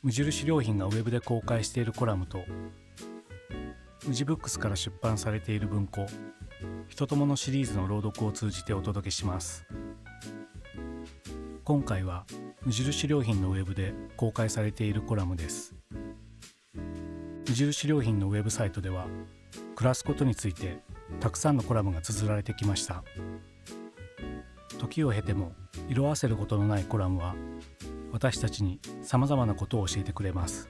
無印良品がウェブで公開しているコラムと無地ブックスから出版されている文庫「人ともの」シリーズの朗読を通じてお届けします。今回は無印良品のウェブで公開されているコラムです。無印良品のウェブサイトでは暮らすことについてたくさんのコラムが綴られてきました。時を経ても色あせることのないコラムは私たちにさまざまなことを教えてくれます。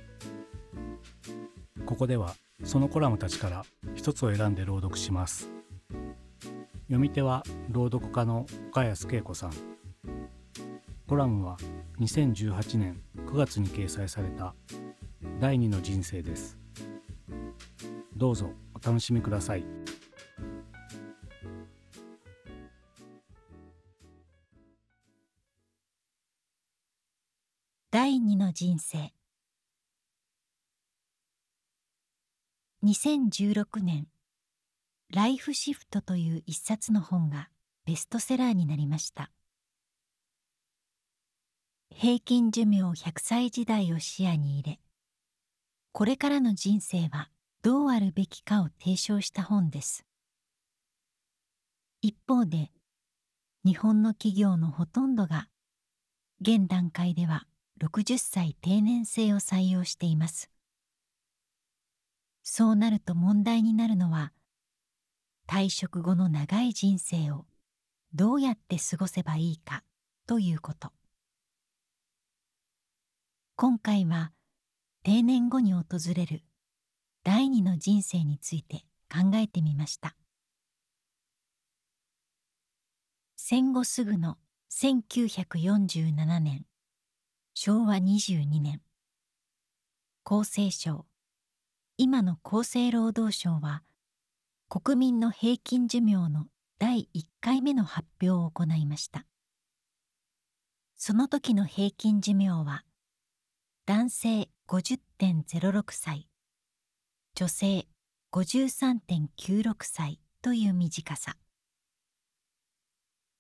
ここではそのコラムたちから一つを選んで朗読します。読み手は朗読家の岡安恵子さん。コラムは2018年9月に掲載された第二の人生です。どうぞお楽しみください。人生。2016年「ライフシフト」という一冊の本がベストセラーになりました。平均寿命100歳時代を視野に入れこれからの人生はどうあるべきかを提唱した本です。一方で日本の企業のほとんどが現段階では60歳定年制を採用しています。そうなると問題になるのは退職後の長い人生をどうやって過ごせばいいかということ。今回は定年後に訪れる第二の人生について考えてみました。戦後すぐの1947年昭和22年。厚生省。今の厚生労働省は国民の平均寿命の第1回目の発表を行いました。その時の平均寿命は男性50.06歳女性53.96歳という短さ。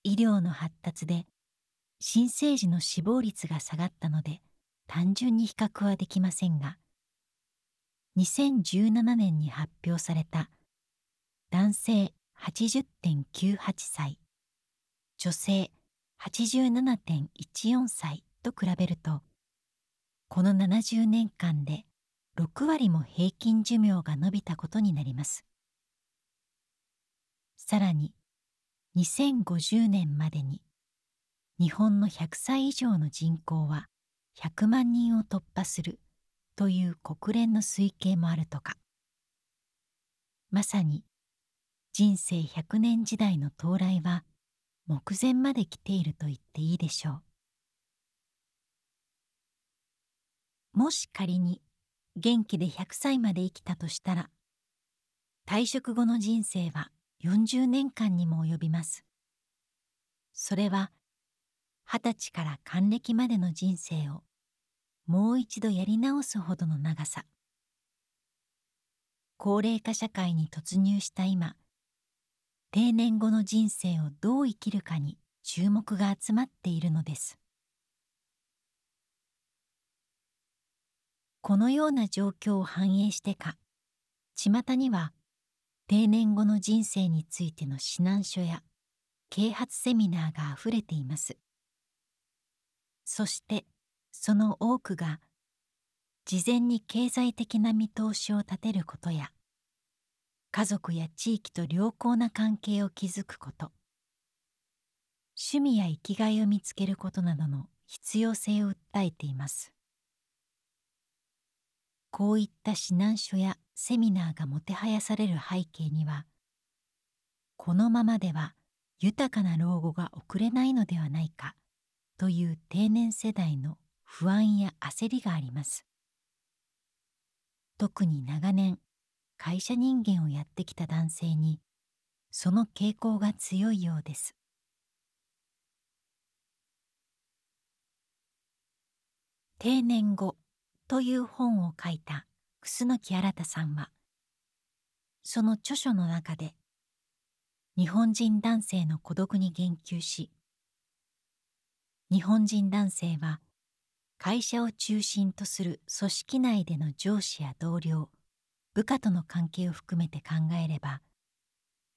医療の発達で新生児の死亡率が下がったので単純に比較はできませんが2017年に発表された男性80.98歳女性87.14歳と比べるとこの70年間で6割も平均寿命が伸びたことになります。さらに2050年までに日本の100歳以上の人口は100万人を突破するという国連の推計もあるとか。まさに人生100年時代の到来は目前まで来ていると言っていいでしょう。もし仮に元気で100歳まで生きたとしたら退職後の人生は40年間にも及びます。それは二十歳から還暦までの人生をもう一度やり直すほどの長さ。高齢化社会に突入した今定年後の人生をどう生きるかに注目が集まっているのです。このような状況を反映してか巷には定年後の人生についての指南書や啓発セミナーがあふれています。そしてその多くが事前に経済的な見通しを立てることや家族や地域と良好な関係を築くこと趣味や生きがいを見つけることなどの必要性を訴えています。こういった指南書やセミナーがもてはやされる背景にはこのままでは豊かな老後が送れないのではないか。という定年世代の不安や焦りがあります。特に長年会社人間をやってきた男性にその傾向が強いようです。定年後という本を書いた楠木新さんはその著書の中で日本人男性の孤独に言及し日本人男性は会社を中心とする組織内での上司や同僚部下との関係を含めて考えれば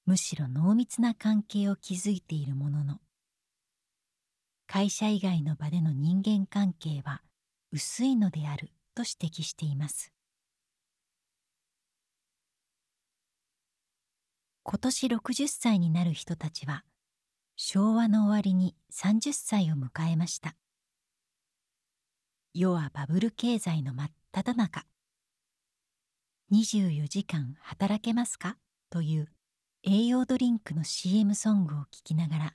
むしろ濃密な関係を築いているものの会社以外の場での人間関係は薄いのであると指摘しています。今年60歳になる人たちは昭和の終わりに30歳を迎えました。世はバブル経済の真っ只中。24時間働けますか？という栄養ドリンクの CM ソングを聴きながら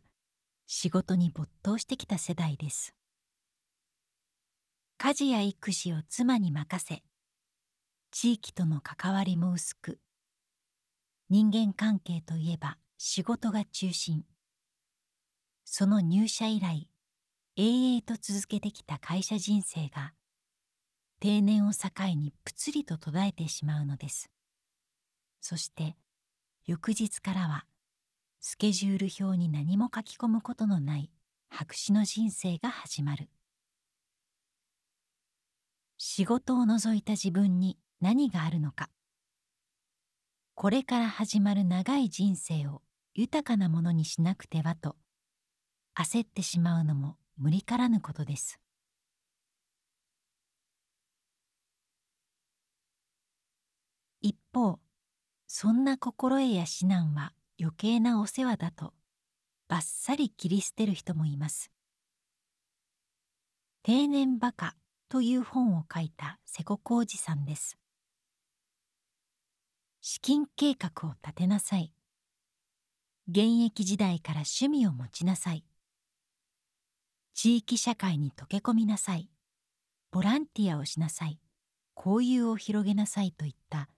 仕事に没頭してきた世代です。家事や育児を妻に任せ地域との関わりも薄く人間関係といえば仕事が中心。その入社以来永遠と続けてきた会社人生が定年を境にぷつりと途絶えてしまうのです。そして翌日からはスケジュール表に何も書き込むことのない白紙の人生が始まる。仕事を除いた自分に何があるのか。これから始まる長い人生を豊かなものにしなくてはと焦ってしまうのも無理からぬことです。一方そんな心得や指南は余計なお世話だとばっさり切り捨てる人もいます。定年バカという本を書いた瀬古浩二さんです。資金計画を立てなさい。現役時代から趣味を持ちなさい。地域社会に溶け込みなさい。ボランティアをしなさい。交友を広げなさいといった。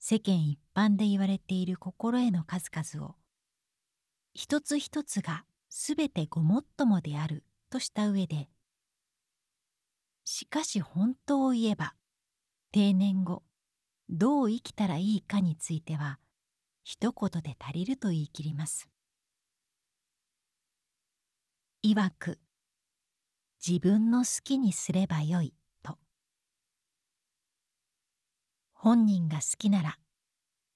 世間一般で言われている心得の数々を。一つ一つがすべてごもっともである。とした上で。しかし本当を言えば。定年後。どう生きたらいいかについては。一言で足りると言い切ります。いわく。自分の好きにすればよいと。本人が好きなら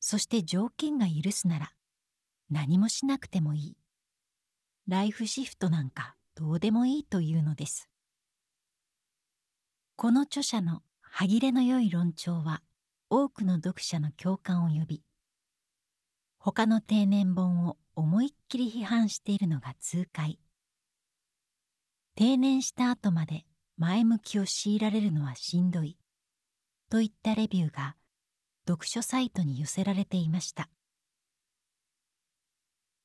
そして条件が許すなら何もしなくてもいい。ライフシフトなんかどうでもいいというのです。この著者の歯切れの良い論調は多くの読者の共感を呼び他の定年本を思いっきり批判しているのが痛快。定年した後まで前向きを強いられるのはしんどい。といったレビューが読書サイトに寄せられていました。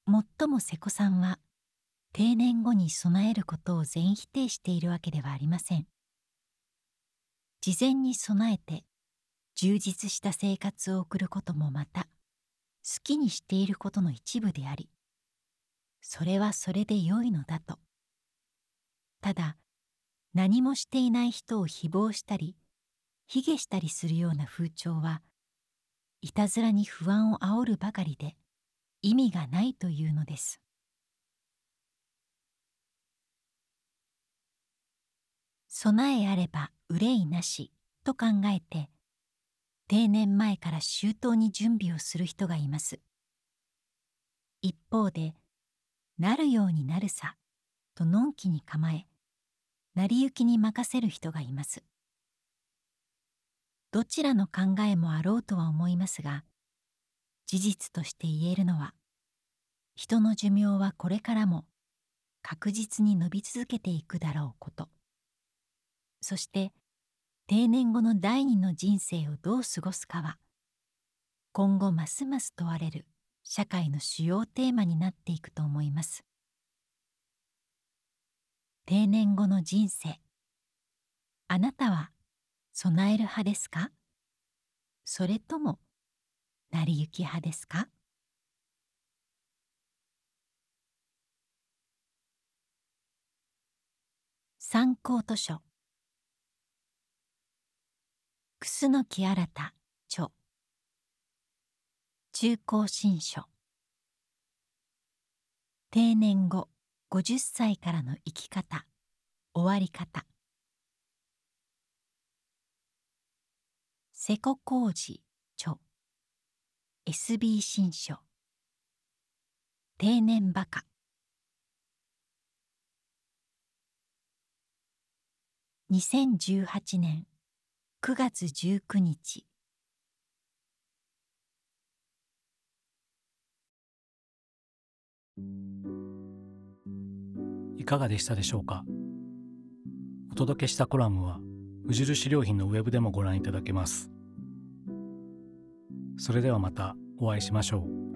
もっとも瀬古さんは定年後に備えることを全否定しているわけではありません。事前に備えて充実した生活を送ることもまた好きにしていることの一部でありそれはそれで良いのだと。ただ何もしていない人を誹謗したり卑下したりするような風潮はいたずらに不安を煽るばかりで意味がないというのです。備えあれば憂いなしと考えて定年前から周到に準備をする人がいます。一方でなるようになるさとのんきに構え成り行きに任せる人がいます。どちらの考えもあろうとは思いますが事実として言えるのは人の寿命はこれからも確実に伸び続けていくだろうこと。そして定年後の第二の人生をどう過ごすかは今後ますます問われる社会の主要テーマになっていくと思います。定年後の人生。あなたは備える派ですか？それとも成り行き派ですか？参考図書。楠木新著。中高新書。定年後。50歳からの生き方終わり方。瀬古浩二著 SB 新書。定年バカ。2018年9月19日いかがでしたでしょうか？お届けしたコラムは無印良品のウェブでもご覧いただけます。それではまたお会いしましょう。